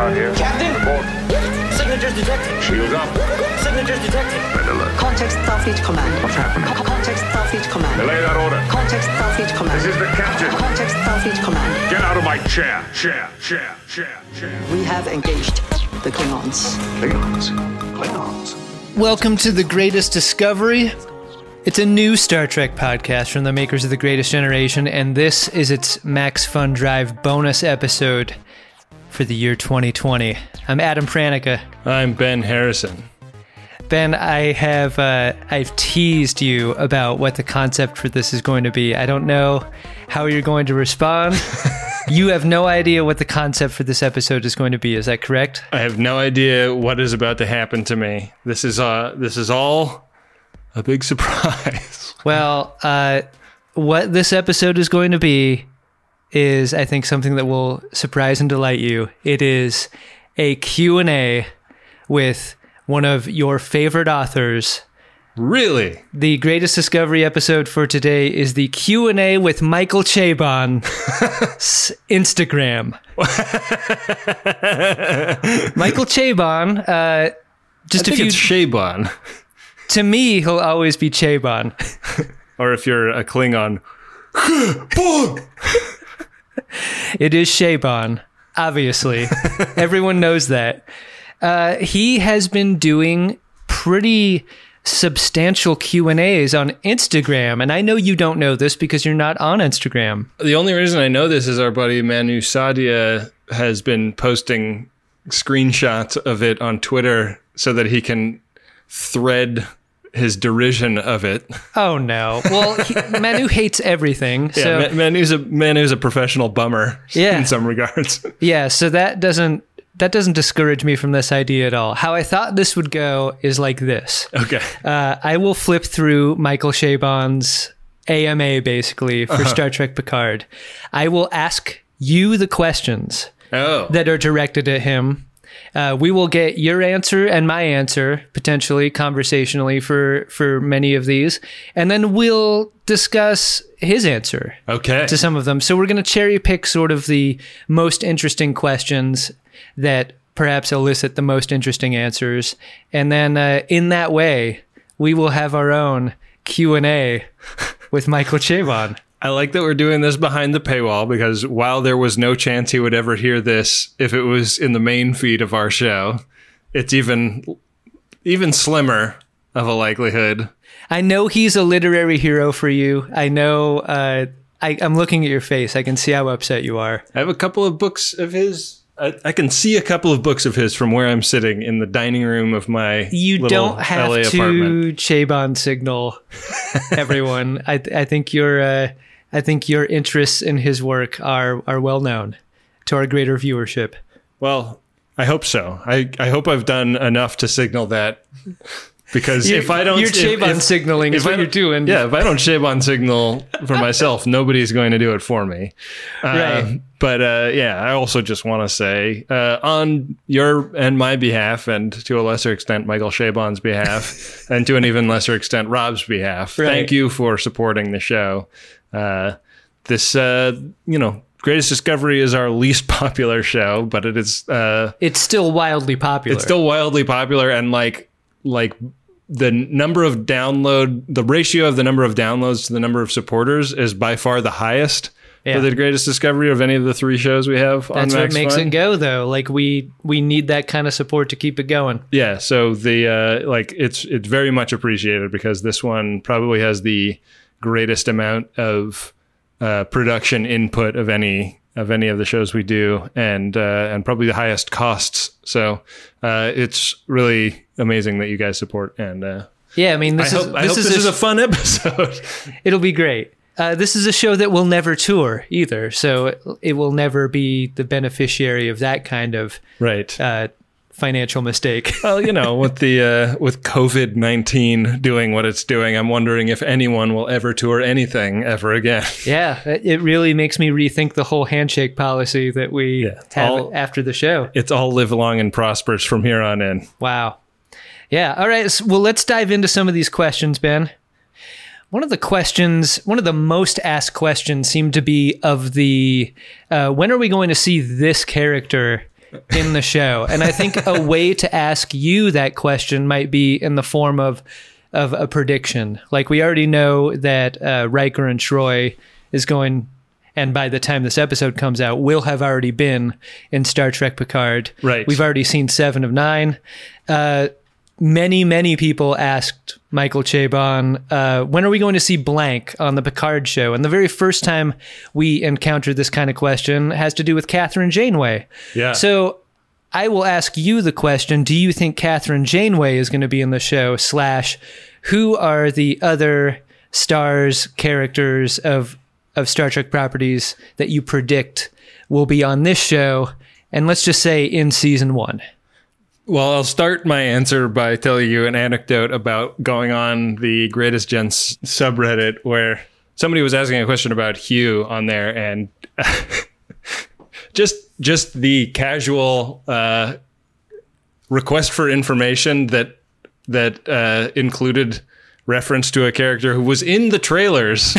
Picard here. Captain! Report. Signatures detected. Shields up. Signatures detected. Red alert. Context Starfleet Command. What's happening? Co- Context Starfleet Command. Delay that order. Context Starfleet Command. This is the captain. Context Starfleet Command. Get out of my chair. Chair, chair, chair, chair. We have engaged the Klingons. Klingons. Klingons. Welcome to The Greatest Discovery. It's a new Star Trek podcast from the makers of The Greatest Generation, and this is its Max Fun Drive bonus episode for the year 2020. I'm Adam Pranica. I'm Ben Harrison. Ben, I have uh, I've teased you about what the concept for this is going to be. I don't know how you're going to respond. you have no idea what the concept for this episode is going to be. Is that correct? I have no idea what is about to happen to me. This is uh this is all a big surprise. Well, uh, what this episode is going to be is, I think, something that will surprise and delight you. It is a Q&A with one of your favorite authors. really? The greatest discovery episode for today is the Q&A with Michael Chabon Instagram. Michael Chabon, uh, just I few it's Shaban. to me he'll always be Chabon. Or if you're a Klingon. It is Shaban, obviously. Everyone knows that. Uh, he has been doing pretty substantial Q&As on Instagram, and I know you don't know this because you're not on Instagram. The only reason I know this is our buddy Manu Saadia has been posting screenshots of it on Twitter so that he can thread his derision of it. Oh no. Well, he, Manu hates everything. Yeah, So Ma- Manu's a Manu's a professional bummer Yeah. in some regards. Yeah, so that doesn't that doesn't discourage me from this idea at all. How I thought this would go is like this. okay. Uh, I will flip through Michael Chabon's AMA basically for Star Trek Picard. I will ask you the questions Oh. that are directed at him. Uh, we will get your answer and my answer potentially conversationally for for many of these, and then we'll discuss his answer okay. to some of them. So we're going to cherry pick sort of the most interesting questions that perhaps elicit the most interesting answers, and then uh, in that way, we will have our own Q and A with Michael Chabon. I like that we're doing this behind the paywall because while there was no chance he would ever hear this if it was in the main feed of our show, it's even even slimmer of a likelihood. I know he's a literary hero for you. I know. Uh, I, I'm looking at your face. I can see how upset you are. I have a couple of books of his. I, I can see a couple of books of his from where I'm sitting in the dining room of my You don't have LA to. Chabon signal everyone. I, I think your uh, I think your interests in his work are are well known to our greater viewership. Well, I hope so. I, I hope I've done enough to signal that. Because if I don't, you're Chabon if- signaling is if I what you're doing. Yeah, if I don't Chabon signal for myself, nobody's going to do it for me. Uh, Right. But uh, yeah, I also just want to say uh, on your and my behalf, and to a lesser extent, Michael Chabon's behalf, and to an even lesser extent, Rob's behalf, Right. thank you for supporting the show. Uh, this, uh, you know, Greatest Discovery is our least popular show, but it is. Uh, It's still wildly popular. it's still wildly popular and like like the number of download the ratio of the number of downloads to the number of supporters is by far the highest Yeah. for the greatest discovery of any of the three shows we have on That's what makes Fun. it go though. Like we we need that kind of support to keep it going. yeah so the uh like it's it's very much appreciated because this one probably has the greatest amount of uh production input of any of any of the shows we do and uh and probably the highest costs so uh it's really amazing that you guys support and uh Yeah, I mean I this hope, is I this hope is, this a, is a fun episode. it'll be great. Uh, this is a show that will never tour either, so it, it will never be the beneficiary of that kind of right. Financial mistake. well, you know, with the uh, with COVID nineteen doing what it's doing, I'm wondering if anyone will ever tour anything ever again. yeah, it it really makes me rethink the whole handshake policy that we Yeah, have all- after the show. It's all live long and prosperous from here on in. Wow. Yeah. All right. so- well, let's dive into some of these questions, Ben. One of the questions, one of the most asked questions, seemed to be of the uh, when are we going to see this character in the show? And I think a way to ask you that question might be in the form of of a prediction. Like we already know that uh, Riker and Troi is going, and by the time this episode comes out, will have already been in Star Trek Picard. Right. We've already seen seven of nine. Uh, many, many people asked Michael Chabon, uh, when are we going to see blank on the Picard show? And the very first time we encountered this kind of question has to do with Kathryn Janeway. Yeah. So I will ask you the question Do you think Kathryn Janeway is going to be in the show? Slash, who are the other stars, characters of, of Star Trek properties that you predict will be on this show? And let's just say in season one. Well, I'll start my answer by telling you an anecdote about going on the Greatest Gents subreddit where somebody was asking a question about Hugh on there and just just the casual uh, request for information that that uh, included reference to a character who was in the trailers.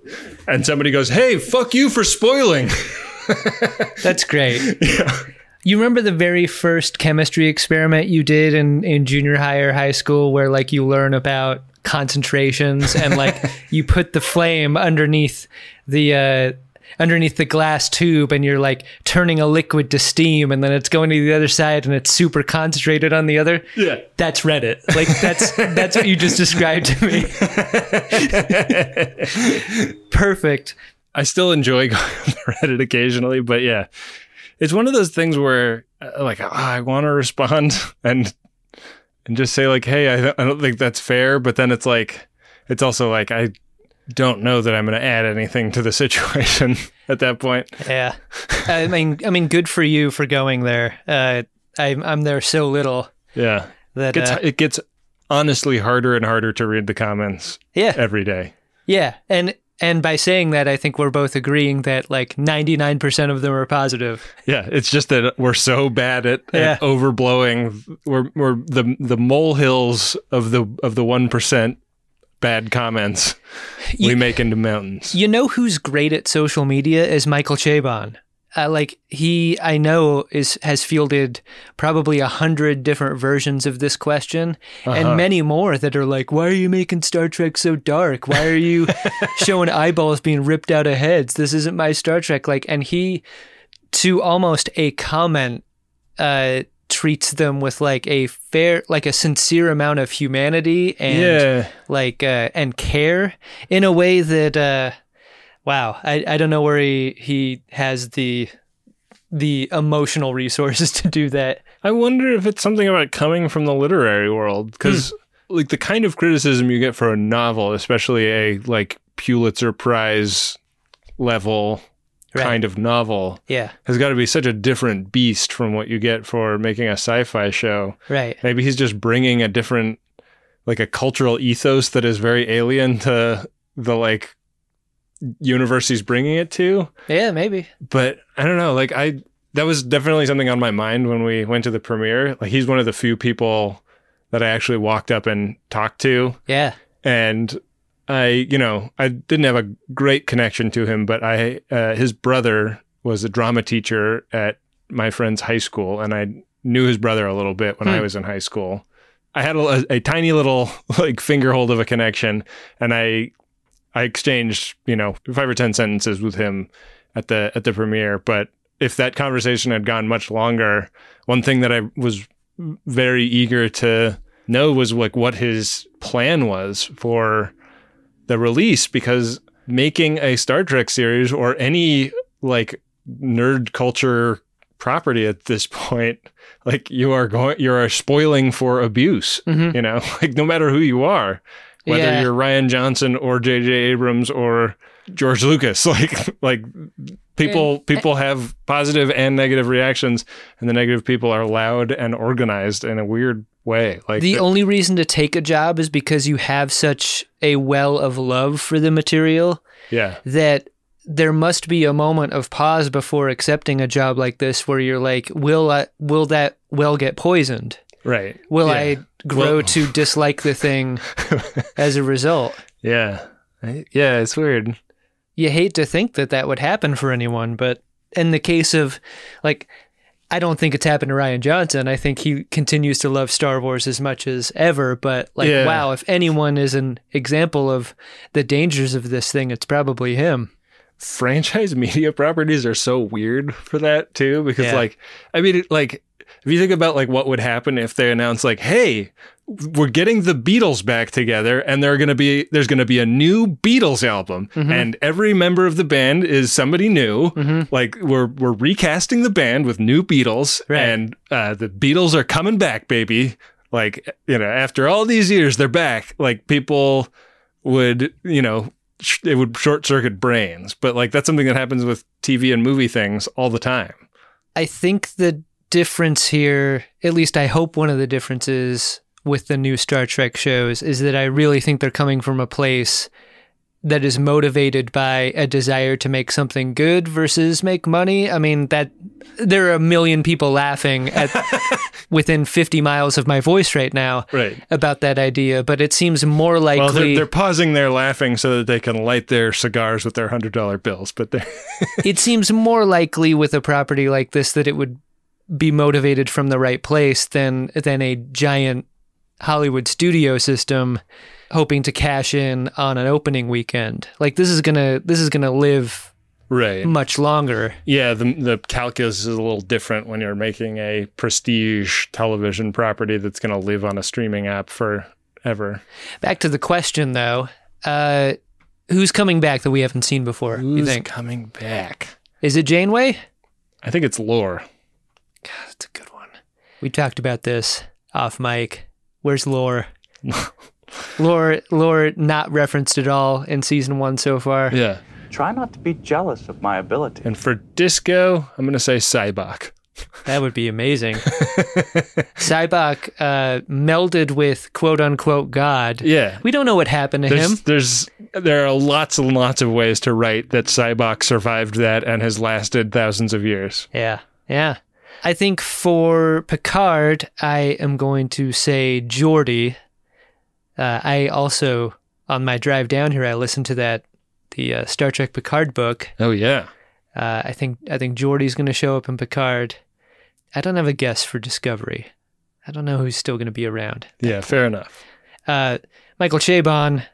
and somebody goes, "Hey, fuck you for spoiling." That's great. You remember the very first chemistry experiment you did in, in junior high or high school where like you learn about concentrations and like you put the flame underneath the uh underneath the glass tube and you're like turning a liquid to steam and then it's going to the other side and it's super concentrated on the other. Yeah. That's Reddit. Like that's that's what you just described to me. Perfect. I still enjoy going on Reddit occasionally, but yeah, it's one of those things where uh, like ah, I want to respond and and just say like, hey, I, I don't think that's fair, but then it's like it's also like I don't know that I'm going to add anything to the situation at that point. Yeah, I mean, I mean, good for you for going there. Uh, I'm I'm there so little Yeah, that it gets, uh, it gets honestly harder and harder to read the comments yeah, every day. yeah, and and by saying that, I think we're both agreeing that like 99% of them are positive. Yeah, it's just that we're so bad at, Yeah. at overblowing. We're we're the the molehills of the of the one percent bad comments we make into mountains. You know who's great at social media is Michael Chabon. Uh, like he, I know is has fielded probably a hundred different versions of this question, and many more that are like, "Why are you making Star Trek so dark? Why are you showing eyeballs being ripped out of heads? This isn't my Star Trek." Like, and he, to almost a comment, uh, treats them with like a fair, like a sincere amount of humanity and Yeah. like uh, and care in a way that uh wow. I, I don't know where he he has the the emotional resources to do that. I wonder if it's something about coming from the literary world because hmm. like the kind of criticism you get for a novel, especially a like Pulitzer Prize level Right. kind of novel, yeah. has got to be such a different beast from what you get for making a sci-fi show. right. Maybe he's just bringing a different, like a cultural ethos that is very alien to the like universe he's bringing it to. yeah maybe But I don't know. Like I, that was definitely something on my mind when we went to the premiere. Like he's one of the few people that I actually walked up and talked to, yeah and I, you know, I didn't have a great connection to him, but I, uh, his brother was a drama teacher at my friend's high school, and I knew his brother a little bit when I was in high school. I had a, a tiny little like finger hold of a connection, and I, I exchanged, you know, five or ten sentences with him at the at the premiere. But if that conversation had gone much longer, one thing that I was very eager to know was like what his plan was for the release because making a Star Trek series or any like nerd culture property at this point like you are going you are spoiling for abuse mm-hmm. you know like no matter who you are whether Yeah. you're Rian Johnson or JJ Abrams or George Lucas. Like like people mm. people have positive and negative reactions and the negative people are loud and organized in a weird way. Like the only reason to take a job is because you have such a well of love for the material yeah. that there must be a moment of pause before accepting a job like this where you're like will I, will that well get poisoned right will Yeah. I grow Well- to dislike the thing as a result yeah yeah it's weird you hate to think that that would happen for anyone, but in the case of like I don't think it's happened to Rian Johnson. I think he continues to love Star Wars as much as ever. But like, Yeah. wow, if anyone is an example of the dangers of this thing, it's probably him. Franchise media properties are so weird for that too because Yeah. like i mean like if you think about like what would happen if they announced like hey we're getting the beatles back together and they're going to be there's going to be a new beatles album Mm-hmm. and every member of the band is somebody new like we're we're recasting the band with new beatles Right. and uh, the beatles are coming back baby like you know after all these years they're back like people would you know it would short circuit brains but like that's something that happens with tv and movie things all the time. I think the difference here, at least I hope one of the differences with the new Star Trek shows, is that I really think they're coming from a place that is motivated by a desire to make something good versus make money. I mean, that there are a million people laughing at within 50 miles of my voice right now Right. about that idea, but it seems more likely. well they're, they're pausing there laughing so that they can light their cigars with their hundred dollar bills but it seems more likely with a property like this that it would be motivated from the right place than than a giant Hollywood studio system hoping to cash in on an opening weekend. Like this is gonna this is gonna live right much longer. yeah the, the calculus is a little different when you're making a prestige television property that's going to live on a streaming app forever Back to the question though, uh, who's coming back that we haven't seen before? you who's think coming back is it Janeway? i think it's lore God, That's a good one. We talked about this off mic. Where's Lore? Lore, Lore, not referenced at all in season one so far. yeah Try not to be jealous of my ability. and for disco i'm going to say Sybok That would be amazing. Sybok uh, melded with quote unquote God. yeah We don't know what happened to him. There's, there's there are lots and lots of ways to write that Sybok survived that and has lasted thousands of years. Yeah, yeah. I think for Picard, I am going to say Geordi. Uh, I also, on my drive down here, I listened to that the uh, Star Trek Picard book. Oh yeah. Uh, I think I think Geordi's going to show up in Picard. I don't have a guess for Discovery. I don't know who's still going to be around. Yeah, fair enough. Uh, Michael Chabon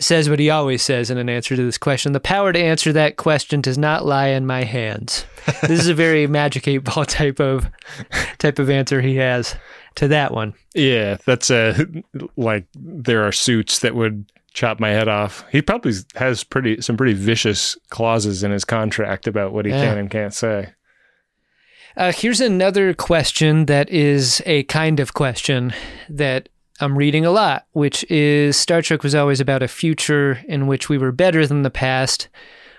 says what he always says in an answer to this question. The power to answer that question does not lie in my hands. this is a very magic eight ball type of type of answer he has to that one. Yeah, that's a like there are suits that would chop my head off. He probably has pretty some pretty vicious clauses in his contract about what he Yeah. can and can't say. Uh, here's another question that is a kind of question that I'm reading a lot, which is Star Trek was always about a future in which we were better than the past.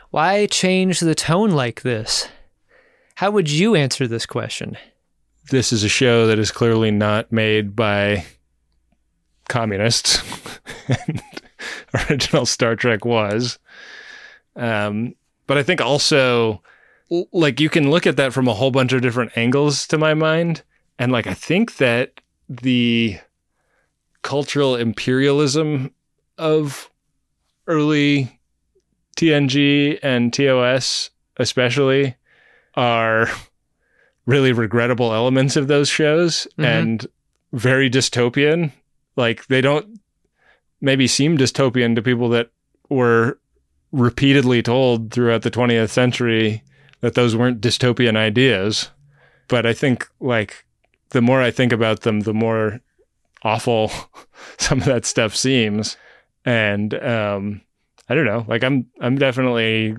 Why change the tone like this? How would you answer this question? This is a show that is clearly not made by communists. original Star Trek was. Um, but I think also, like, you can look at that from a whole bunch of different angles to my mind. And, like, I think that the cultural imperialism of early TNG and TOS, especially, are really regrettable elements of those shows Mhm. and very dystopian. Like they don't maybe seem dystopian to people that were repeatedly told throughout the 20th century that those weren't dystopian ideas. But I think like the more I think about them, the more awful some of that stuff seems. And um I don't know, like I'm I'm definitely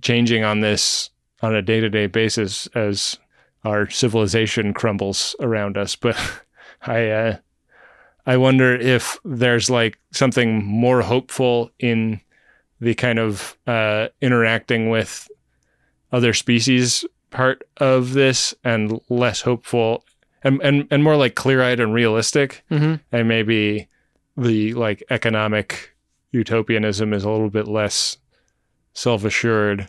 changing on this on a day-to-day basis as our civilization crumbles around us but i uh i wonder if there's like something more hopeful in the kind of uh interacting with other species part of this and less hopeful and and, and more like clear-eyed and realistic. Mhm. and maybe the like economic utopianism is a little bit less self-assured.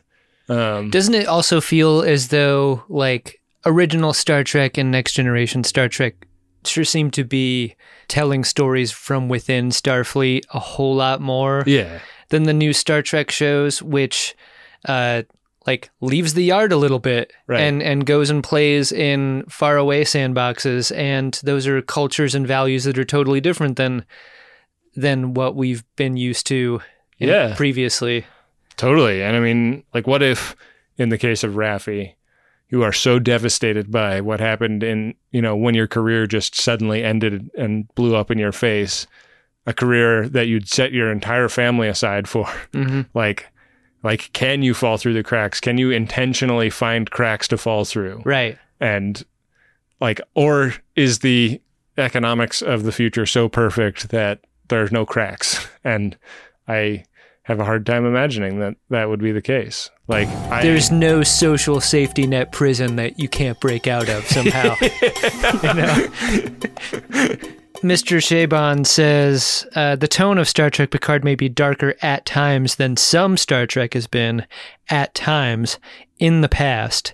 Um Doesn't it also feel as though like original Star Trek and Next Generation Star Trek sure seem to be telling stories from within Starfleet a whole lot more yeah. than the new Star Trek shows, which uh like leaves the yard a little bit Right. and and goes and plays in faraway sandboxes and those are cultures and values that are totally different than than what we've been used to Yeah. previously. Totally. And I mean, like, what if, in the case of Raffi you are so devastated by what happened in, you know, when your career just suddenly ended and blew up in your face, a career that you'd set your entire family aside for? Mm-hmm. Like, like, can you fall through the cracks? Can you intentionally find cracks to fall through? Right. And, like, or is the economics of the future so perfect that there's no cracks? And I have a hard time imagining that that would be the case. Like, I, There's no social safety net prison that you can't break out of somehow. You know? Mr. Shaban says uh, the tone of Star Trek Picard may be darker at times than some Star Trek has been at times in the past.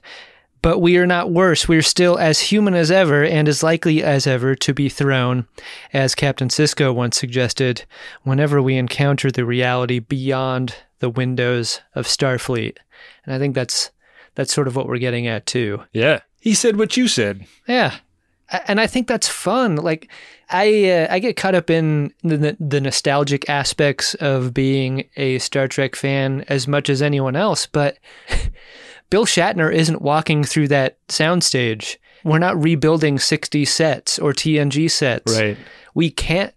But we are not worse. We are still as human as ever and as likely as ever to be thrown, as Captain Sisko once suggested, whenever we encounter the reality beyond the windows of Starfleet. And I think that's that's sort of what we're getting at too. yeah, he said what you said. Yeah. And I think that's fun. Like I uh, I get caught up in the the nostalgic aspects of being a Star Trek fan as much as anyone else, but Bill Shatner isn't walking through that soundstage. We're not rebuilding 60 sets or TNG sets. Right. We can't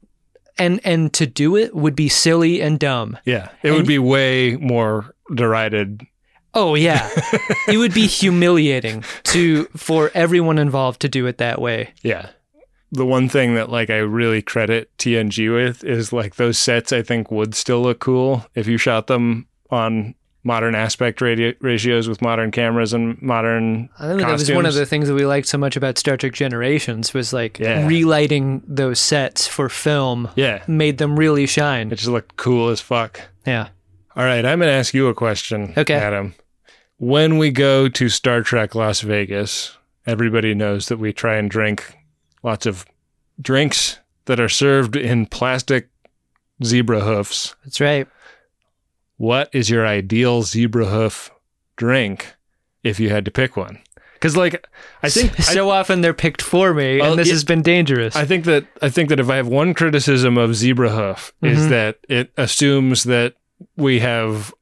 and and to do it would be silly and dumb. Yeah, it would be way more derided. Oh yeah. it would be humiliating to for everyone involved to do it that way. Yeah. The one thing that like I really credit TNG with is like those sets I think would still look cool if you shot them on modern aspect radio- ratios with modern cameras and modern I think that was one of the things that we liked so much about Star Trek Generations was like Yeah. relighting those sets for film. Yeah. Made them really shine. It just looked cool as fuck. Yeah. All right, I'm going to ask you a question, Okay. Adam. When we go to Star Trek Las Vegas, everybody knows that we try and drink lots of drinks that are served in plastic zebra hoofs. That's right. What is your ideal zebra hoof drink if you had to pick one? Because, like, I think so often they're picked for me, and this yeah, has been dangerous. I think that I think that if I have one criticism of zebra hoof Mm-hmm. is that it assumes that we have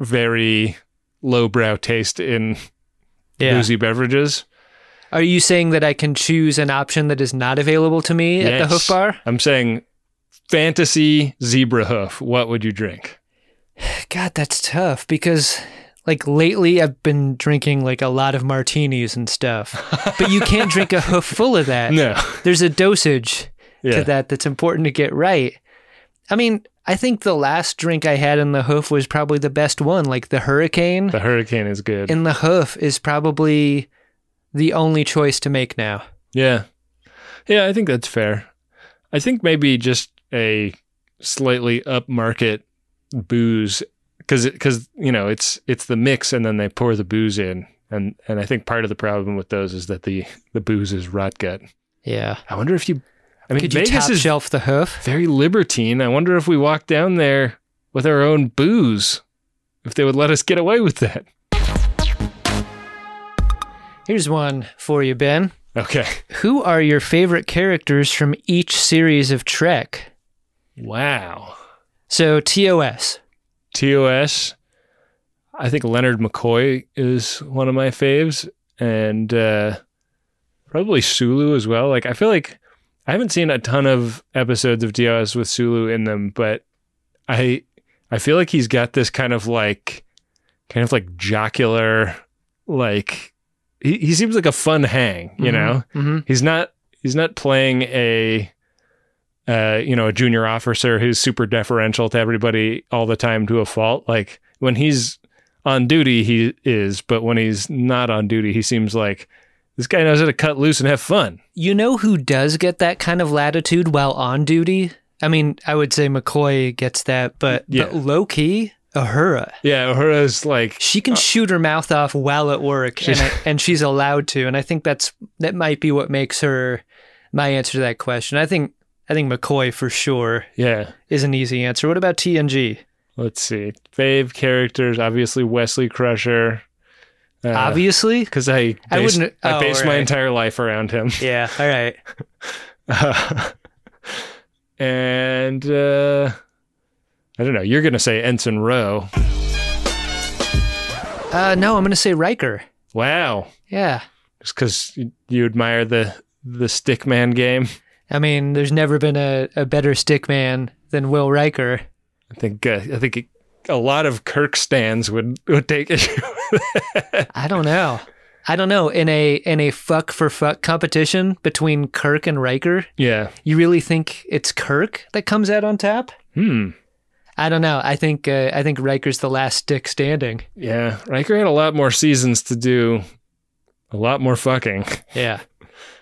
very lowbrow taste in yeah. boozy beverages. Are you saying that I can choose an option that is not available to me at the Hoof Bar? I'm saying fantasy zebra hoof. What would you drink? God, that's tough because like lately I've been drinking like a lot of martinis and stuff. but you can't drink a hoof full of that. No. There's a dosage Yeah. to that that's important to get right. I mean, I think the last drink I had in the hoof was probably the best one. Like the hurricane The hurricane is good. in the hoof is probably the only choice to make now. yeah. Yeah, I think that's fair. I think maybe just a slightly upmarket booze because because you know it's it's the mix and then they pour the booze in and and I think part of the problem with those is that the the booze is rot gut. Yeah. I wonder if you I mean Could you Vegas top is shelf the hoof? very libertine. I wonder if we walk down there with our own booze if they would let us get away with that. Here's one for you, Ben. Okay. Who are your favorite characters from each series of Trek? Wow. So TOS. TOS. I think Leonard McCoy is one of my faves, and uh, probably Sulu as well. Like I feel like I haven't seen a ton of episodes of TOS with Sulu in them, but I I feel like he's got this kind of like kind of like jocular like he, he seems like a fun hang, you know? Mm-hmm. He's not he's not playing a uh, you know, a junior officer who's super deferential to everybody all the time to a fault. Like when he's on duty, he is, but when he's not on duty, he seems like this guy knows how to cut loose and have fun. You know who does get that kind of latitude while on duty? I mean, I would say McCoy gets that, but, Yeah. but low key, Uhura. Yeah, Uhura's like She can uh, shoot her mouth off while at work, and, I, and she's allowed to. And I think that's that might be what makes her my answer to that question. I think I think McCoy for sure yeah. is an easy answer. What about TNG? Let's see. Fave characters, obviously Wesley Crusher. Obviously. because I I wouldn't- I oh, based my entire life around him. Yeah. All right. and uh, I don't know. You're gonna say Ensign Ro. Uh, no, I'm to say Riker. Wow, Yeah. just because you, admire the the stickman game. I mean, there's never been a, a better stick man than Will Riker. I think uh, I think a lot of Kirk stands would would take issue. I don't know. I don't know. In a in a fuck for fuck competition between Kirk and Riker, yeah. you really think it's Kirk that comes out on top? Hmm. I don't know. I think uh, I think Riker's the last stick standing. Yeah. Riker had a lot more seasons to do. A lot more fucking. Yeah.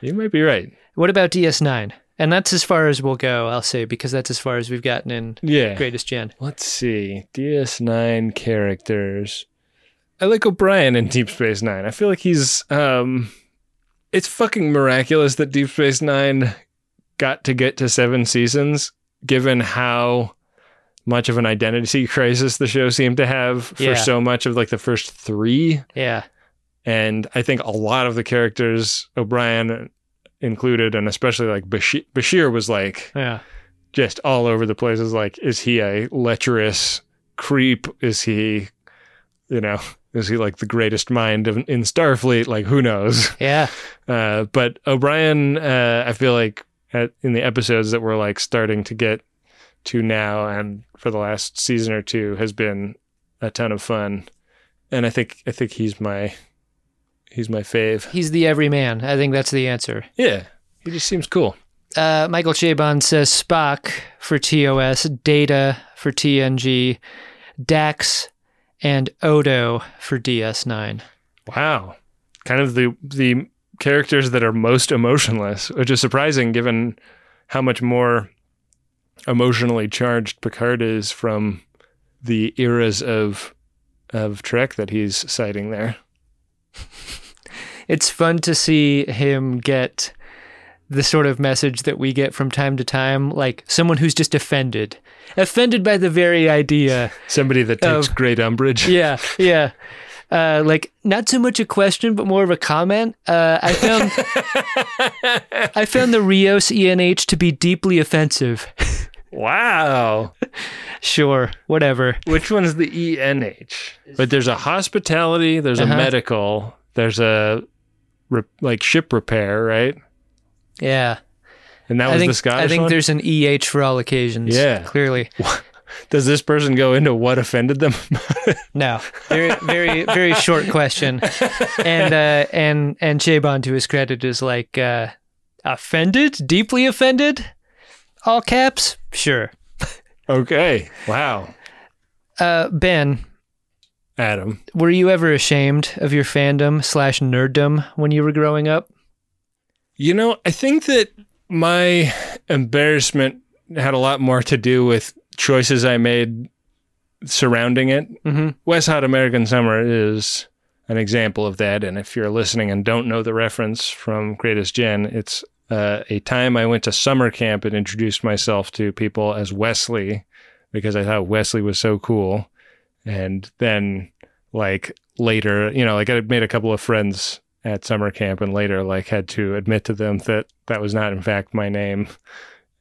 You might be right. What about DS9? And that's as far as we'll go, I'll say, because that's as far as we've gotten in Yeah. Greatest Gen. Let's see. DS9 characters. I like O'Brien in Deep Space Nine. I feel like he's um it's fucking miraculous that Deep Space Nine got to get to seven seasons, given how much of an identity crisis the show seemed to have for Yeah. so much of like the first three. Yeah. And I think a lot of the characters, O'Brien included, and especially like Bashir, Bashir was like Yeah. just all over the place. Is like, is he a lecherous creep? Is he, you know, is he like the greatest mind of, in Starfleet? Like, who knows? Yeah. Uh, but O'Brien, uh, I feel like at, in the episodes that we're like starting to get to now, and for the last season or two, has been a ton of fun. And I think I think he's my he's my fave. He's the everyman. I think that's the answer. Yeah, he just seems cool. Uh, Michael Chabon says Spock for TOS, Data for TNG, Dax, and Odo for DS9. Wow. Kind of the the characters that are most emotionless, which is surprising given how much more emotionally charged Picard is from the eras of of Trek that he's citing there. It's fun to see him get the sort of message that we get from time to time, like someone who's just offended. Offended by the very idea. Somebody that takes Of- great umbrage. Yeah, yeah. Uh, like not so much a question, but more of a comment. Uh, I found I found the Rios EMH to be deeply offensive. Wow. Sure, whatever. Which one's the EMH? But there's a hospitality, there's Uh-huh. a medical, there's a re- like ship repair, right? Yeah, And that I was think the Scottish I think one? there's an EH for all occasions. Yeah. clearly. Does this person go into what offended them? No, very, very, very short question. And uh, and and Chabon, to his credit, is like uh, offended, deeply offended, all caps. Sure. okay. Wow. Uh, ben, Adam. were you ever ashamed of your fandom slash nerddom when you were growing up? You know, I think that my embarrassment had a lot more to do with choices I made surrounding it. Mm-hmm. West Hot American Summer is an example of that. And if you're listening and don't know the reference from Greatest Gen, it's uh, a time I went to summer camp and introduced myself to people as Wesley because I thought Wesley was so cool. And then, like, later, you know, like I made a couple of friends at summer camp and later, like, had to admit to them that that was not, in fact, my name.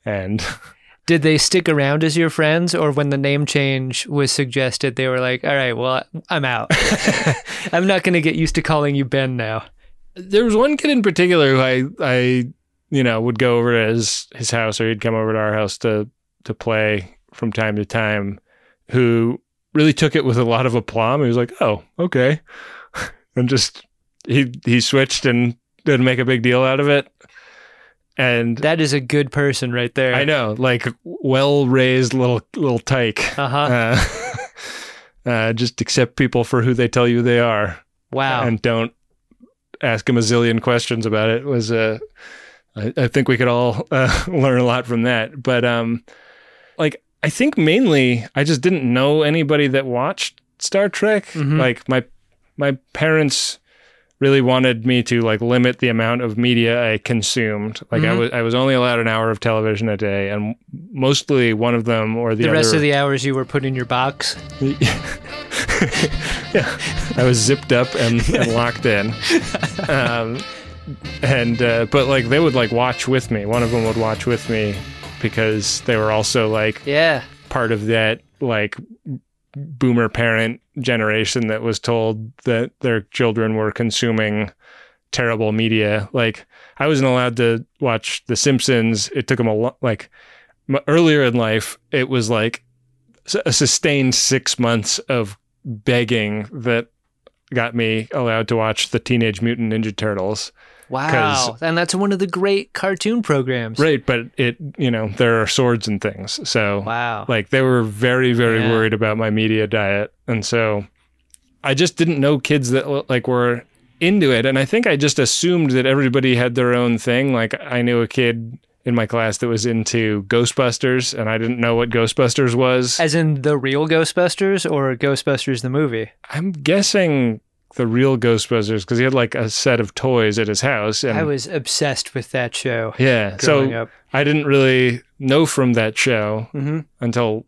And Did they stick around as your friends, or when the name change was suggested, they were like, "All right, well, I'm out. I'm not going to get used to calling you Ben now." there was one kid in particular who I I you know would go over to his his house or he'd come over to our house to to play from time to time who really took it with a lot of aplomb. He was like, "Oh, okay." and just he he switched and didn't make a big deal out of it. And That is a good person right there. I know, like well-raised little little tyke. Uh huh. Uh, uh, just accept people for who they tell you they are Wow. and don't ask him a zillion questions about it was uh, I, I think we could all uh, learn a lot from that but um like i think mainly i just didn't know anybody that watched star trek Mhm. like my my parents really wanted me to like limit the amount of media I consumed. Like Mm-hmm. I was I was only allowed an hour of television a day, and mostly one of them or the, The other. rest of the hours you were put in your box. yeah, I was zipped up and, and locked in. Um, and uh, but like they would like watch with me. One of them would watch with me because they were also like Yeah. part of that like boomer parent generation that was told that their children were consuming terrible media. Like I wasn't allowed to watch The Simpsons. It took them a lot. Like m- earlier in life, it was like a sustained six months of begging that got me allowed to watch the Teenage Mutant Ninja Turtles. Wow. And that's one of the great cartoon programs. Right, but it you know there are swords and things. So Wow. like they were very very Yeah. worried about my media diet, and so I just didn't know kids that like were into it, and I think I just assumed that everybody had their own thing. Like I knew a kid in my class that was into Ghostbusters, and I didn't know what Ghostbusters was. As in the real Ghostbusters or Ghostbusters the movie? I'm guessing the real Ghostbusters because he had like a set of toys at his house, and I was obsessed with that show. yeah, so up. I didn't really know from that show Mhm. until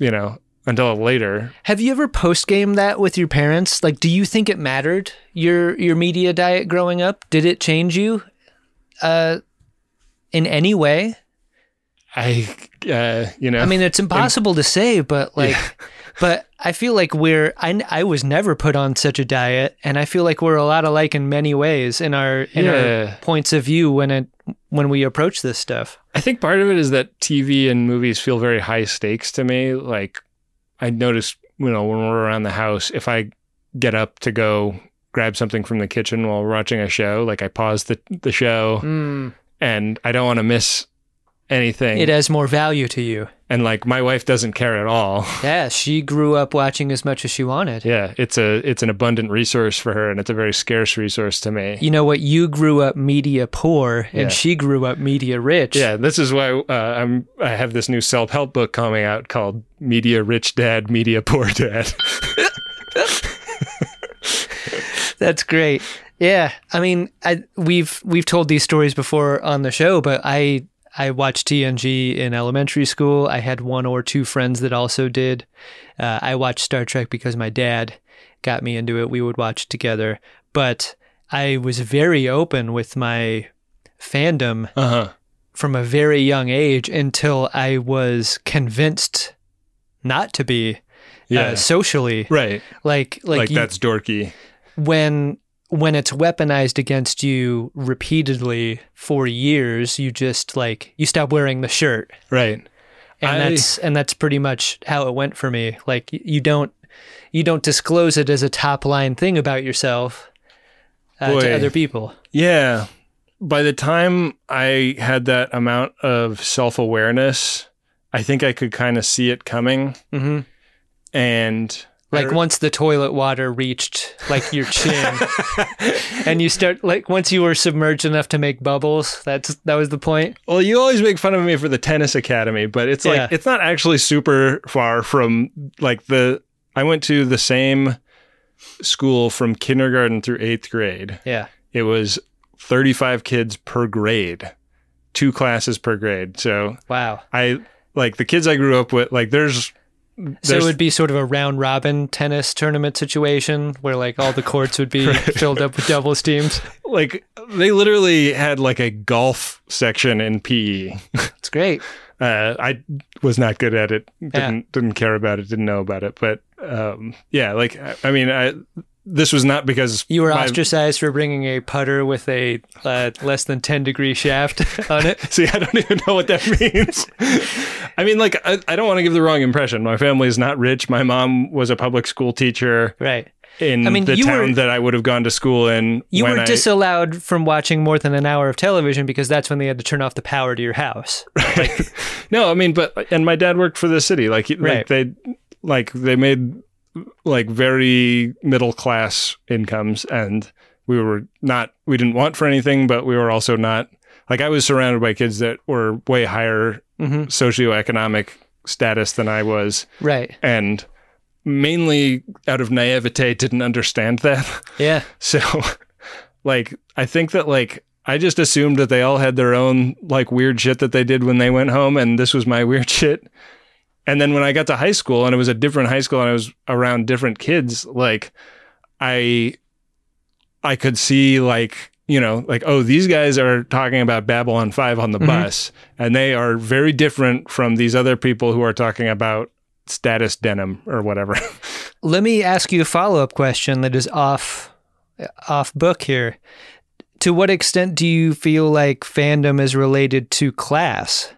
you know until later. Have you ever post game that with your parents? Like, do you think it mattered your your media diet growing up? Did it change you, uh, in any way? I, uh, you know, I mean, it's impossible to say, but like, but I feel like we're. I I was never put on such a diet, and I feel like we're a lot alike in many ways in our in Yeah. our points of view when it when we approach this stuff. I think part of it is that TV and movies feel very high stakes to me. Like, I notice, you know, when we're around the house, if I get up to go grab something from the kitchen while we're watching a show, like I pause the the show, mm. and I don't want to miss anything. It has more value to you. and like my wife doesn't care at all. Yeah, she grew up watching as much as she wanted. Yeah, it's a it's an abundant resource for her, and it's a very scarce resource to me. You know what? You grew up media poor, Yeah. and she grew up media rich. Yeah, this is why uh, I'm. I have this new self help book coming out called "Media Rich Dad, Media Poor Dad." That's great. Yeah, I mean, I we've we've told these stories before on the show, but I I watched TNG in elementary school. I had one or two friends that also did. Uh, I watched Star Trek because my dad got me into it. We would watch together, but I was very open with my fandom Uh huh. from a very young age until I was convinced not to be Yeah. uh, socially. right. Like like, Like, you- that's dorky. when when it's weaponized against you repeatedly for years, you just like you stop wearing the shirt, Right. and I- that's and that's pretty much how it went for me. Like you don't you don't disclose it as a top line thing about yourself uh, Boy. to other people. Yeah. By the time I had that amount of self awareness, I think I could kind of see it coming. Mhm. And Like once the toilet water reached like your chin, and you start like once you were submerged enough to make bubbles. That's that was the point. Well, you always make fun of me for the tennis academy, but it's like Yeah. it's not actually super far from like the I went to the same school from kindergarten through 8th grade. Yeah. It was 35 kids per grade. Two classes per grade. So, Wow. I like the kids I grew up with like there's So it would be sort of a round robin tennis tournament situation where like all the courts would be filled up with doubles teams. like they literally had like a golf section in PE. It's great. Uh, I was not good at it. Didn't didn't care about it. Didn't know about it. But um, yeah, like I, I mean, I this was not because You were my- ostracized for bringing a putter with a uh, less than 10 degree shaft on it. See, I don't even know what that means. I mean, like I, I don't want to give the wrong impression. My family is not rich. My mom was a public school teacher Right. in I mean, the town were- that I would have gone to school in. You were I, disallowed from watching more than an hour of television because that's when they had to turn off the power to your house. No, I mean, but and my dad worked for the city. Like, he- Right. like they, like they made like very middle class incomes, and we were not. We didn't want for anything, but we were also not. Like, I was surrounded by kids that were way higher Mm-hmm. socioeconomic status than I was, Right. and mainly out of naivete didn't understand that. Yeah. So, like, I think that like I just assumed that they all had their own like weird shit that they did when they went home, and this was my weird shit. And then when I got to high school and it was a different high school and I was around different kids, like I I could see like you know like oh these guys are talking about Babylon 5 on the bus and they are very different from these other people who are talking about status denim or whatever. Let me ask you a follow up question that is off off book here. To what extent do you feel like fandom is related to class?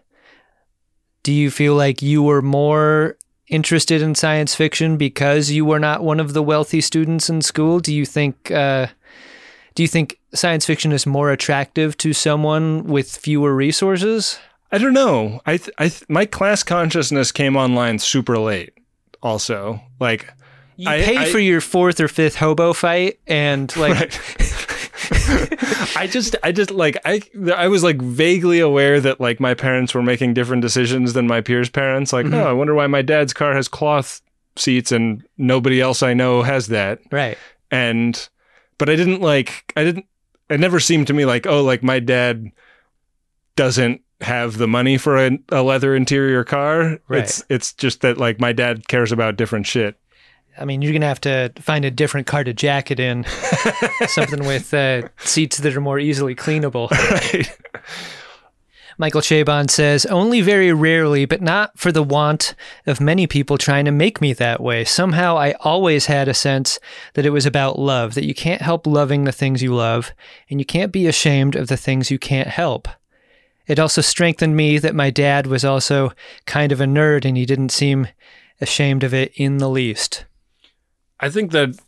Do you feel like you were more interested in science fiction because you were not one of the wealthy students in school? Do you think uh, do you think science fiction is more attractive to someone with fewer resources? I don't know. I th- I th- my class consciousness came online super late. Also, like You I- paid I- for your fourth or fifth hobo fight, and like I just I just like I I was like vaguely aware that like my parents were making different decisions than my peers' parents. Like, mm-hmm. oh, I wonder why my dad's car has cloth seats and nobody else I know has that. right. And but I didn't like I didn't it never seemed to me like oh like my dad doesn't have the money for a, a leather interior car. Right. It's it's just that like my dad cares about different shit. I mean, you're gonna have to find a different car to jacket in, something with uh, seats that are more easily cleanable. Right. Michael Chabon says, only very rarely, but not for the want of many people trying to make me that way. Somehow I always had a sense that it was about love, that you can't help loving the things you love, and you can't be ashamed of the things you can't help. It also strengthened me that my dad was also kind of a nerd and he didn't seem ashamed of it in the least. I think that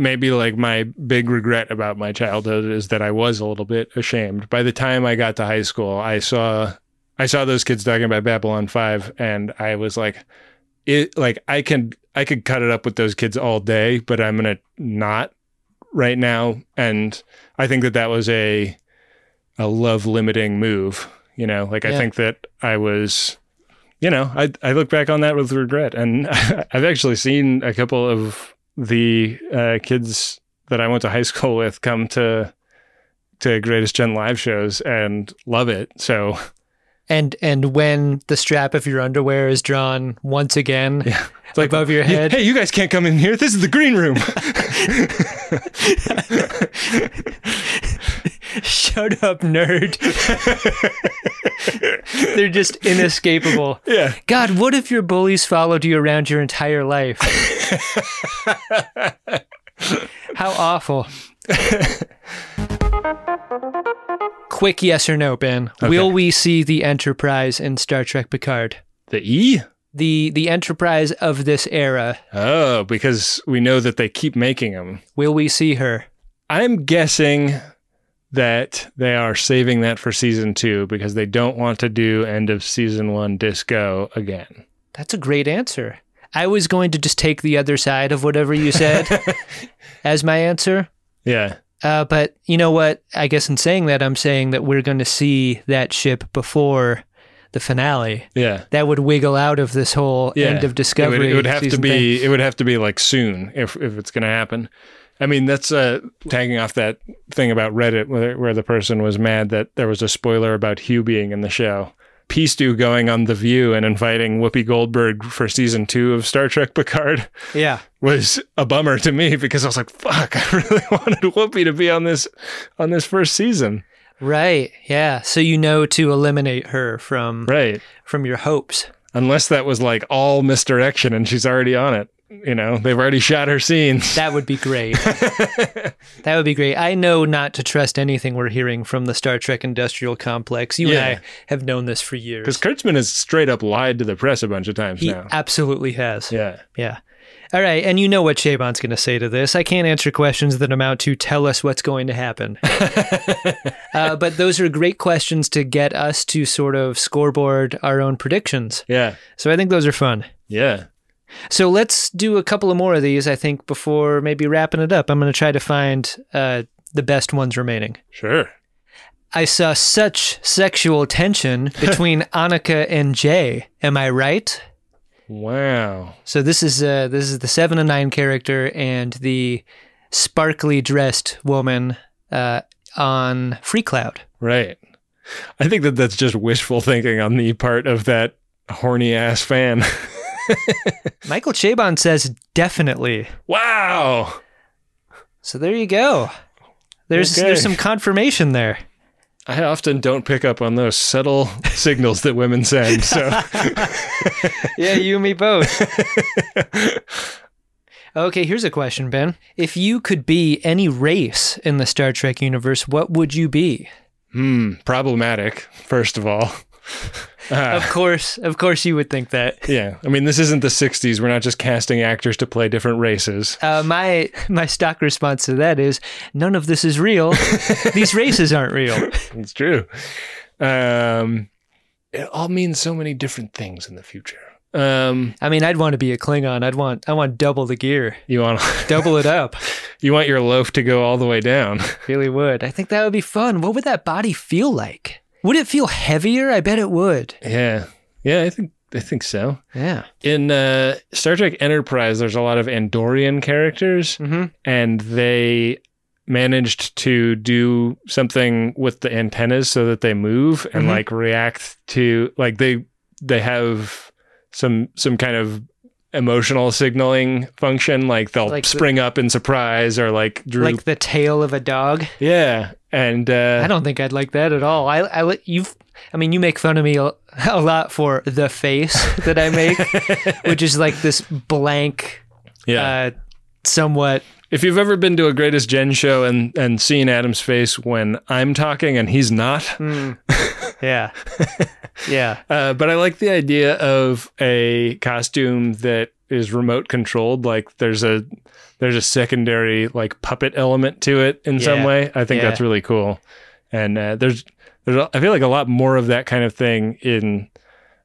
maybe like my big regret about my childhood is that I was a little bit ashamed. By the time I got to high school, I saw I saw those kids talking about Babylon 5 and I was like it like I can I could cut it up with those kids all day, but I'm going to not right now and I think that that was a a love limiting move, you know? Like I think that I was you know, I I look back on that with regret, and I've actually seen a couple of the uh, kids that I went to high school with come to to Greatest Gen live shows and love it. So And and when the strap of your underwear is drawn once again it's like above your head, Hey, you guys can't come in here. This is the green room. shut up, nerd. They're just inescapable. yeah, God, what if your bullies followed you around your entire life? How awful. Quick yes or no, Ben. Will we see the Enterprise in Star Trek Picard? the E. The the Enterprise of this era. Oh, because we know that they keep making them. Will we see her? I'm guessing that they are saving that for season two because they don't want to do end of season one disco again. That's a great answer. I was going to just take the other side of whatever you said as my answer. Yeah. Uh, but you know what? I guess in saying that, I'm saying that we're going to see that ship before the finale. Yeah. That would wiggle out of this whole yeah. end of Discovery. It would, it would have to be. thing. It would have to be like soon if if it's going to happen. I mean, that's uh, tagging off that thing about Reddit where, where the person was mad that there was a spoiler about Hugh being in the show. Peace going on The View and inviting Whoopi Goldberg for season two of Star Trek Picard Yeah. was a bummer to me because I was like, "Fuck, I really wanted Whoopi to be on this on this first season." Right. Yeah. So you know to eliminate her from Right. from your hopes. Unless that was like all misdirection and she's already on it. You know, they've already shot her scenes. That would be great. that would be great. I know not to trust anything we're hearing from the Star Trek industrial complex. You Yeah. and I have known this for years. Because Kurtzman has straight up lied to the press a bunch of times He now. absolutely has. Yeah. Yeah. All right. And you know what Chabon's going to say to this. I can't answer questions that amount to tell us what's going to happen. uh, but those are great questions to get us to sort of scoreboard our own predictions. Yeah. So I think those are fun. Yeah. So let's do a couple of more of these, I think, before maybe wrapping it up. I'm going to try to find uh, the best ones remaining. Sure. I saw such sexual tension between Annika and Jay. Am I right? Wow. So this is uh, this is the seven and nine character and the sparkly dressed woman uh, on Free Cloud. Right. I think that that's just wishful thinking on the part of that horny ass fan. Michael Chabon says definitely. wow. So there you go. There's Okay. there's some confirmation there. I often don't pick up on those subtle signals that women send. So Yeah, you and me both. okay, here's a question, Ben. If you could be any race in the Star Trek universe, what would you be? hmm, problematic, first of all. Of course, of course, you would think that. Yeah. I mean, this isn't the 60s. We're not just casting actors to play different races. Uh, my my stock response to that is none of this is real. These races aren't real. It's true. Um, it all means so many different things in the future. Um, I mean, I'd want to be a Klingon. I'd want I want double the gear, you want double it up. you want your loaf to go all the way down. Really would. I think that would be fun. What would that body feel like? Would it feel heavier? I bet it would. yeah. Yeah, I think I think so. Yeah. In uh, Star Trek Enterprise, there's a lot of Andorian characters, and they managed to do something with the antennas so that they move and like react to like they they have some some kind of emotional signaling function like they'll Like the- spring up in surprise or like droop Like the tail of a dog. yeah and uh I don't think I'd like that at all. I, I you've, I mean, you make fun of me a, a lot for the face that I make, which is like this blank, yeah uh, somewhat. If you've ever been to a Greatest Gen show and and seen Adam's face when I'm talking and he's not, Yeah, yeah, uh, but I like the idea of a costume that is remote controlled. Like there's a there's a secondary like puppet element to it in some way. I think Yeah. that's really cool. And uh, there's there's I feel like a lot more of that kind of thing in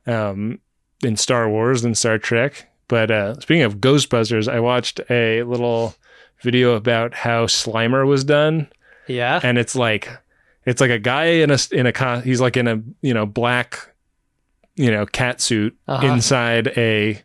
um in Star Wars than Star Trek. But uh, speaking of Ghostbusters, I watched a little video about how Slimer was done yeah. and it's like it's like a guy in a in a he's like in a you know black you know cat suit Uh-huh. inside a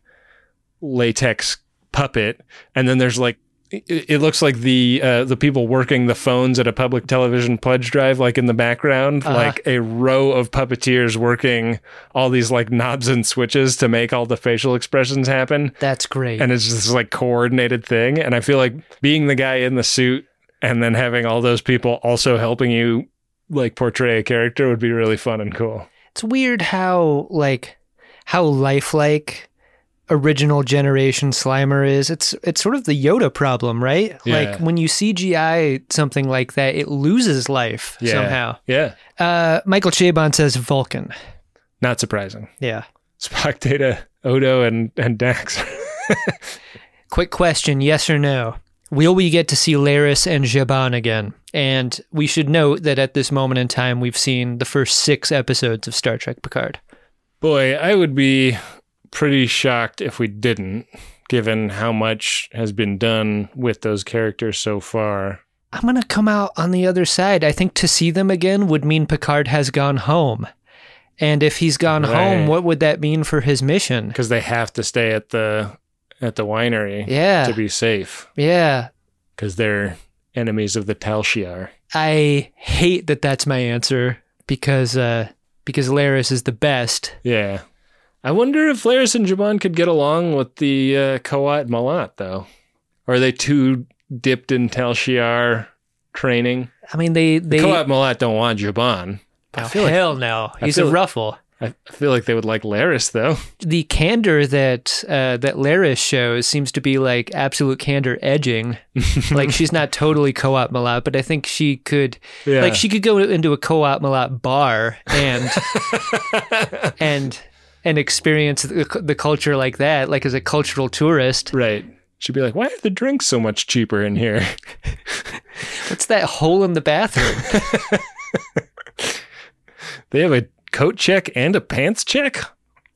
latex puppet and then there's like it, looks like the uh, the people working the phones at a public television pledge drive like in the background Uh-huh. like a row of puppeteers working all these like knobs and switches to make all the facial expressions happen That's great. and it's just this like coordinated thing. And I feel like being the guy in the suit and then having all those people also helping you like portray a character would be really fun and cool. it's weird how like how lifelike original generation Slimer is. It's it's sort of the Yoda problem, right? Yeah. Like when you CGI something like that, it loses life somehow. Yeah. Uh, Michael Chabon says Vulcan. Not surprising. Yeah. Spock, Data, Odo, and, and Dax. Quick question, yes or no? Will we get to see Laris and Zhaban again? And we should note that at this moment in time, we've seen the first six episodes of Star Trek Picard. Boy, I would be pretty shocked if we didn't, given how much has been done with those characters so far. I'm going to come out on the other side. I think to see them again would mean Picard has gone home. And if he's gone home, what would that mean for his mission? Because they have to stay at the at the winery Yeah. to be safe. Yeah. Because they're enemies of the Tal Shiar. I hate that that's my answer because uh because Laris is the best. Yeah. I wonder if Laris and Zhaban could get along with the uh, Qowat Milat, though. Or are they too dipped in Tal Shiar training? I mean they they Qowat Milat don't want Zhaban. Oh, hell no. He's feel- a ruffle. I I feel like they would like Laris, though. the candor that uh, that Laris shows seems to be like absolute candor edging. like she's not totally Qowat Milat, but I think she could Yeah. like she could go into a Qowat Milat bar and and and experience the, the culture like that, like as a cultural tourist. Right. She'd be like, why are the drinks so much cheaper in here? What's that hole in the bathroom? they have a coat check and a pants check?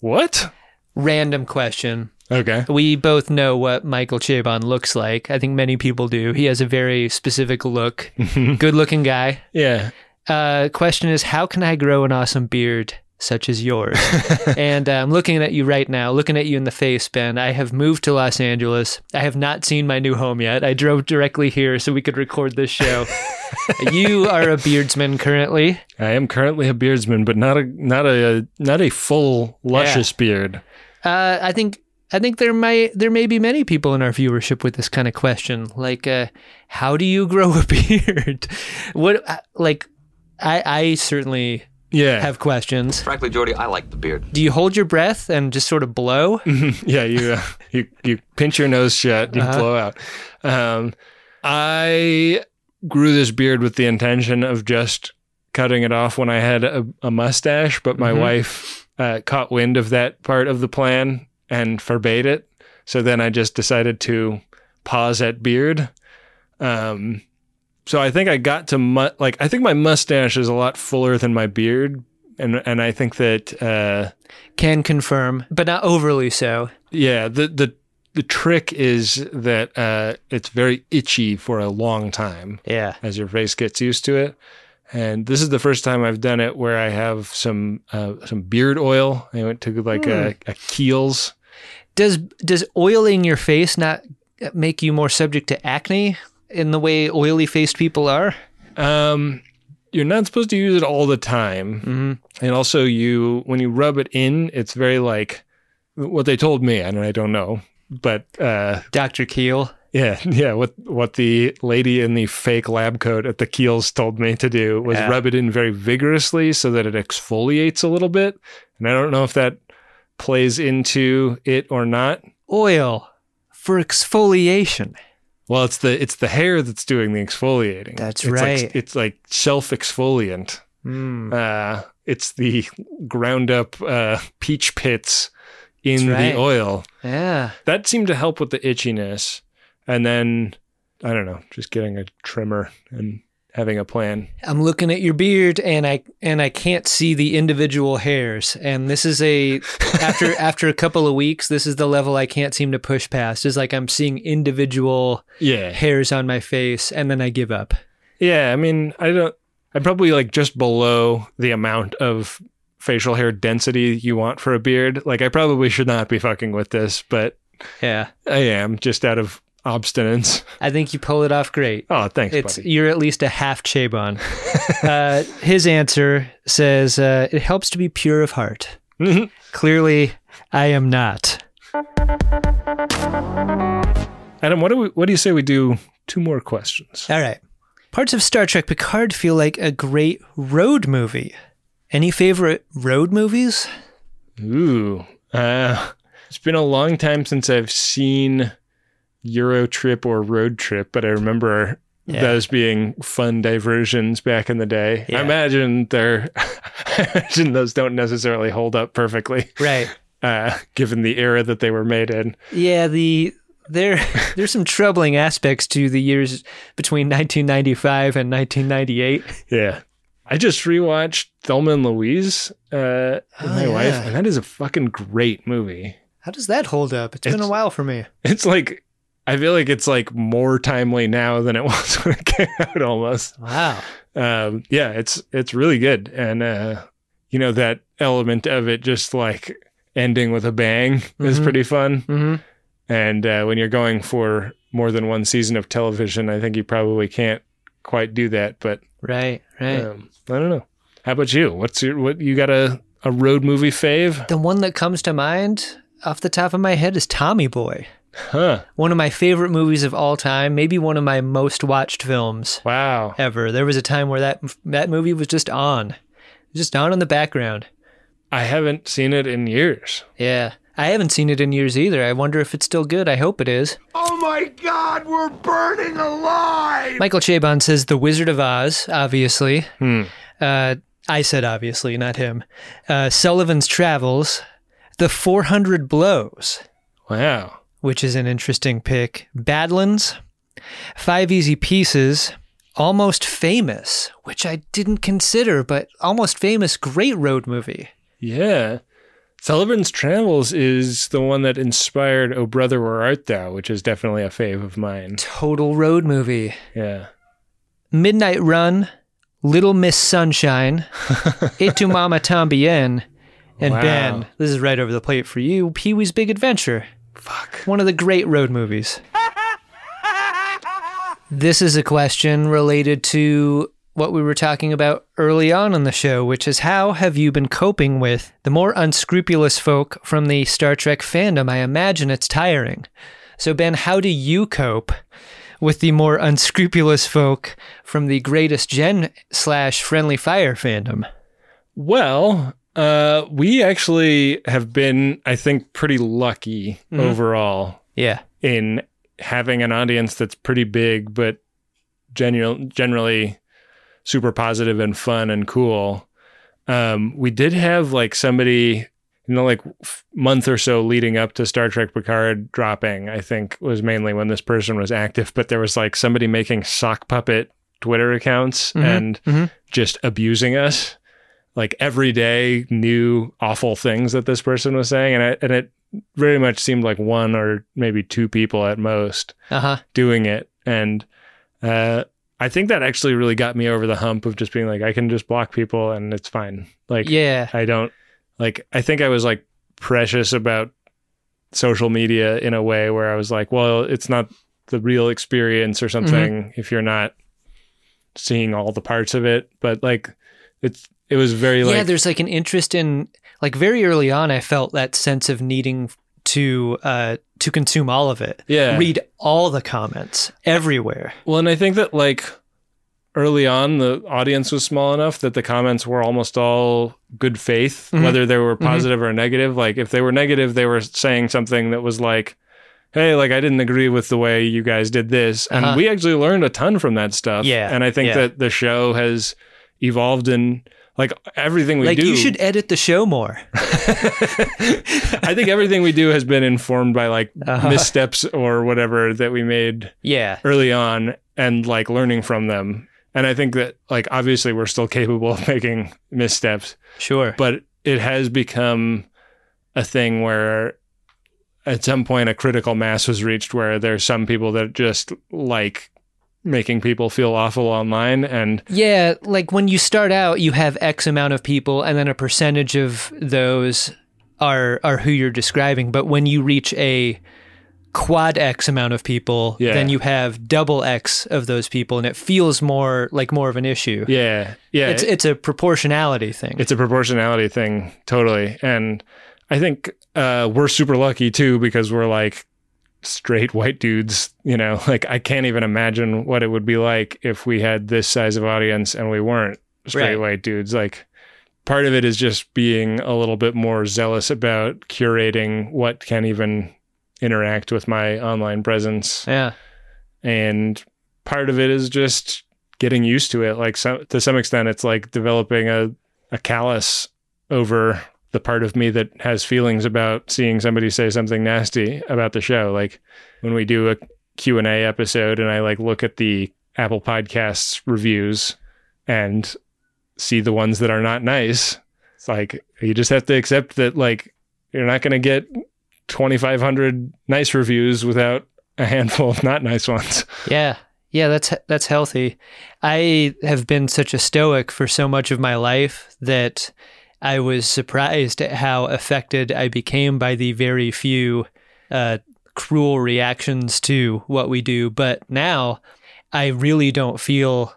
What? Random question. Okay. We both know what Michael Chabon looks like. I think many people do. He has a very specific look. Good looking guy. Yeah. Uh, question is, how can I grow an awesome beard? Such as yours. and uh, I'm looking at you right now, looking at you in the face, Ben. I have moved to Los Angeles. I have not seen my new home yet. I drove directly here so we could record this show. you are a beardsman currently. I am currently a beardsman, but not a not a not a full luscious beard. Uh, I think I think there might there may be many people in our viewership with this kind of question, like, uh, how do you grow a beard? what uh, like I I certainly Yeah, have questions. Frankly, Geordi, I like the beard. Do you hold your breath and just sort of blow? yeah. You uh, you you pinch your nose shut, you Uh-huh. blow out. Um, I grew this beard with the intention of just cutting it off when I had a, a mustache, but my wife uh, caught wind of that part of the plan and forbade it. So then I just decided to pause at beard. Um, so I think I got to mu- like I think my mustache is a lot fuller than my beard, and and I think that uh, Can confirm, but not overly so. yeah the the the trick is that uh, it's very itchy for a long time Yeah. as your face gets used to it. And this is the first time I've done it where I have some uh, some beard oil. I went to like a, a Kiehl's. Does does oiling your face not make you more subject to acne in the way oily faced people are? Um, you're not supposed to use it all the time, mm-hmm. and also you when you rub it in, it's very like what they told me, and I don't know, but uh, Dr. Keel. yeah, yeah. What what the lady in the fake lab coat at the Kiehl's told me to do was Yeah. rub it in very vigorously so that it exfoliates a little bit, and I don't know if that plays into it or not. Oil for exfoliation. Well, it's the it's the hair that's doing the exfoliating. That's It's like- right. it's like self exfoliant. Hmm. Uh, it's the ground up uh, peach pits in right. the oil. Yeah. That seemed to help with the itchiness. And then I don't know, just getting a trimmer and having a plan. I'm looking at your beard and I and I can't see the individual hairs. And this is a after after a couple of weeks, this is the level I can't seem to push past. It's like I'm seeing individual Yeah. hairs on my face and then I give up. Yeah, I mean, I don't I'm probably like just below the amount of facial hair density you want for a beard. Like I probably should not be fucking with this, but Yeah. I am just out of obstinance. I think you pull it off great. Oh, thanks, It's buddy. you're at least a half Chabon. uh, his answer says uh, it helps to be pure of heart. Mhm. Clearly, I am not. Adam, what do we what do you say we do two more questions? All right. Parts of Star Trek Picard feel like a great road movie. Any favorite road movies? Ooh. Uh it's been a long time since I've seen Euro Trip or Road Trip, but I remember Yeah. those being fun diversions back in the day. Yeah. I imagine they're I imagine those don't necessarily hold up perfectly, Right. uh, given the era that they were made in. Yeah, the there there's some troubling aspects to the years between 1995 and 1998. Yeah. I just rewatched Thelma and Louise uh, with my Oh, wife, and that is a fucking great movie. How does that hold up? It's been a while for me. It's like I feel like it's like more timely now than it was when it came out almost. Wow. Um, yeah, it's it's really good, and uh, you know that element of it just like ending with a bang is pretty fun. Mhm. And uh, when you're going for more than one season of television, I think you probably can't quite do that. But Right, right. um, I don't know. How about you? What's your what? You got a a road movie fave? the one that comes to mind off the top of my head is Tommy Boy. Huh? One of my favorite movies of all time, maybe one of my most watched films Wow. ever. There was a time where that that movie was just on. Just on in the background. I haven't seen it in years. Yeah. I haven't seen it in years either. I wonder if it's still good. I hope it is. Oh my god, we're burning alive! Michael Chabon says The Wizard of Oz, obviously. Uh, I said obviously, not him. Uh, Sullivan's Travels, The 400 Blows, Wow. Which is an interesting pick. Badlands, Five Easy Pieces, Almost Famous, which I didn't consider, but Almost Famous, great road movie. Yeah. Sullivan's Travels is the one that inspired Oh Brother Where Art Thou, which is definitely a fave of mine. Total road movie. Yeah. Midnight Run, Little Miss Sunshine, Et tu mama tambien, and Wow. Ben. This is right over the plate for you. Pee Wee's Big Adventure. Fuck. One of the great road movies. this is a question related to what we were talking about early on in the show, which is how have you been coping with the more unscrupulous folk from the Star Trek fandom? I imagine it's tiring. So, Ben, how do you cope with the more unscrupulous folk from the greatest gen slash friendly fire fandom? Well, uh, we actually have been, I think, pretty lucky overall Yeah. in having an audience that's pretty big, but genu- generally super positive and fun and cool. Um, we did have like somebody, you know, like f- month or so leading up to Star Trek Picard dropping. I think was mainly when this person was active, but there was like somebody making sock puppet Twitter accounts and mhm. just abusing us. Like every day, new awful things that this person was saying, and it, and it very much seemed like one or maybe two people at most Uh huh. doing it. And uh, I think that actually really got me over the hump of just being like, I can just block people and it's fine. Like, Yeah. I don't like, I think I was like precious about social media in a way where I was like, well, it's not the real experience or something if you're not seeing all the parts of it. But like, it's, it was very like yeah, there's like an interest in like very early on I felt that sense of needing to uh to consume all of it. Yeah. Read all the comments everywhere. Well, and I think that like early on, the audience was small enough that the comments were almost all good faith, Mm-hmm. whether they were positive or negative. Like if they were negative, they were saying something that was like, "Hey, like I didn't agree with the way you guys did this," and Uh-huh. we actually learned a ton from that stuff. Yeah, and I think yeah. that the show has evolved in like everything we like do. you should edit the show more. I think everything we do has been informed by like Uh-huh. missteps or whatever that we made Yeah. early on and like learning from them. And I think that like obviously we're still capable of making missteps, Sure. but it has become a thing where at some point a critical mass was reached where there's some people that just like making people feel awful online and Yeah, like when you start out, you have X amount of people, and then a percentage of those are are who you're describing. But when you reach a quad X amount of people, Yeah. then you have double X of those people, and it feels more like more of an issue. yeah yeah It's it's a proportionality thing. it's a proportionality thing totally and i think uh, we're super lucky too because we're like straight white dudes you know like i can't even imagine what it would be like if we had this size of audience and we weren't straight Right. white dudes like part of it is just being a little bit more zealous about curating what can even interact with my online presence yeah. and part of it is just getting used to it like some, to some extent it's like developing a, a callus over the part of me that has feelings about seeing somebody say something nasty about the show like when we do a q&a episode and i like look at the apple podcasts reviews and see the ones that are not nice it's like you just have to accept that like you're not going to get 2500 nice reviews without a handful of not nice ones Yeah. Yeah, that's that's healthy. I have been such a stoic for so much of my life that I was surprised at how affected I became by the very few uh, cruel reactions to what we do. But now I really don't feel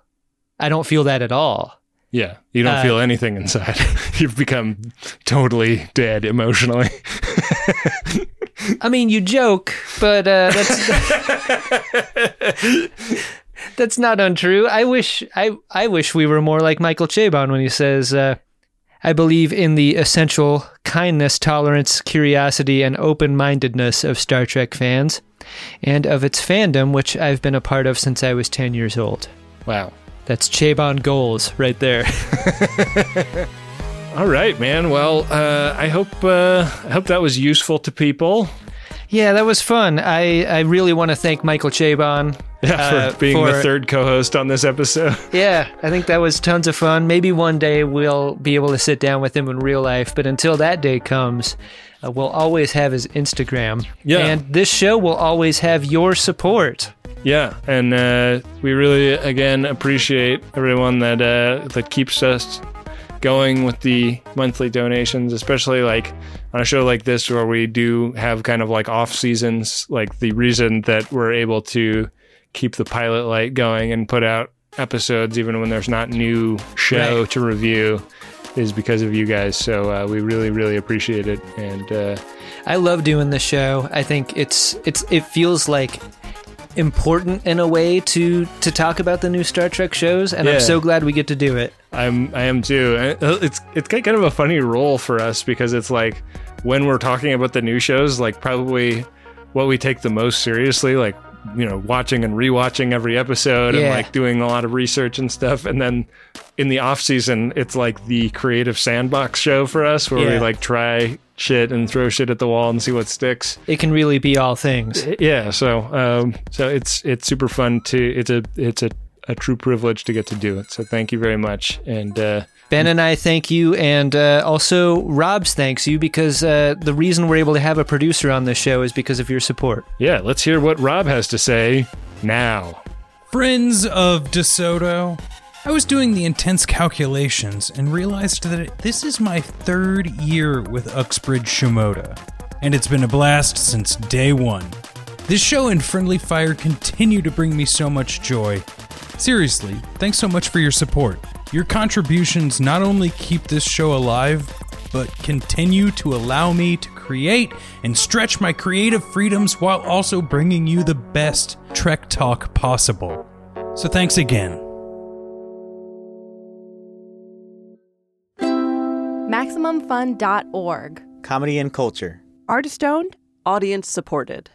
I don't feel that at all. Yeah, you don't Uh, feel anything inside. You've become totally dead emotionally. I mean, you joke, but uh, that's that's not untrue. I wish I I wish we were more like Michael Chabon when he says, uh, "I believe in the essential kindness, tolerance, curiosity, and open-mindedness of Star Trek fans, and of its fandom, which I've been a part of since I was ten years old." Wow. That's Chabon goals right there. All right, man. Well, uh, I hope uh, I hope that was useful to people. Yeah, that was fun. I, I really want to thank Michael Chabon. Yeah, uh, for being for- the third co-host on this episode. Yeah, I think that was tons of fun. Maybe one day we'll be able to sit down with him in real life, but until that day comes, uh, we'll always have his Instagram. Yeah. And this show will always have your support. Yeah, and uh, we really again appreciate everyone that uh, that keeps us going with the monthly donations, especially like on a show like this where we do have kind of like off seasons. Like the reason that we're able to keep the pilot light going and put out episodes even when there's not new show Right. to review is because of you guys. So uh, we really really appreciate it and. Uh, I love doing the show. I think it's it's it feels like important in a way to to talk about the new Star Trek shows, and Yeah. I'm so glad we get to do it. I'm I am too. It's it's kind of a funny role for us because it's like when we're talking about the new shows, like probably what we take the most seriously, like you know, watching and rewatching every episode and like doing a lot of research and stuff. And then in the off season, it's like the creative sandbox show for us where we like try shit and throw shit at the wall and see what sticks. It can really be all things. Yeah, so um, so it's it's super fun to it's a it's a, a true privilege to get to do it. So thank you very much. And uh, Ben and I thank you, and uh, also Rob's thanks you because uh, the reason we're able to have a producer on this show is because of your support. Yeah, let's hear what Rob has to say now. Friends of DeSoto, I was doing the intense calculations and realized that this is my third year with Uxbridge Shimoda, and it's been a blast since day one. This show and Friendly Fire continue to bring me so much joy. Seriously, thanks so much for your support. Your contributions not only keep this show alive, but continue to allow me to create and stretch my creative freedoms while also bringing you the best Trek talk possible. So thanks again. MaximumFun.org. Comedy and culture. Artist owned. Audience supported.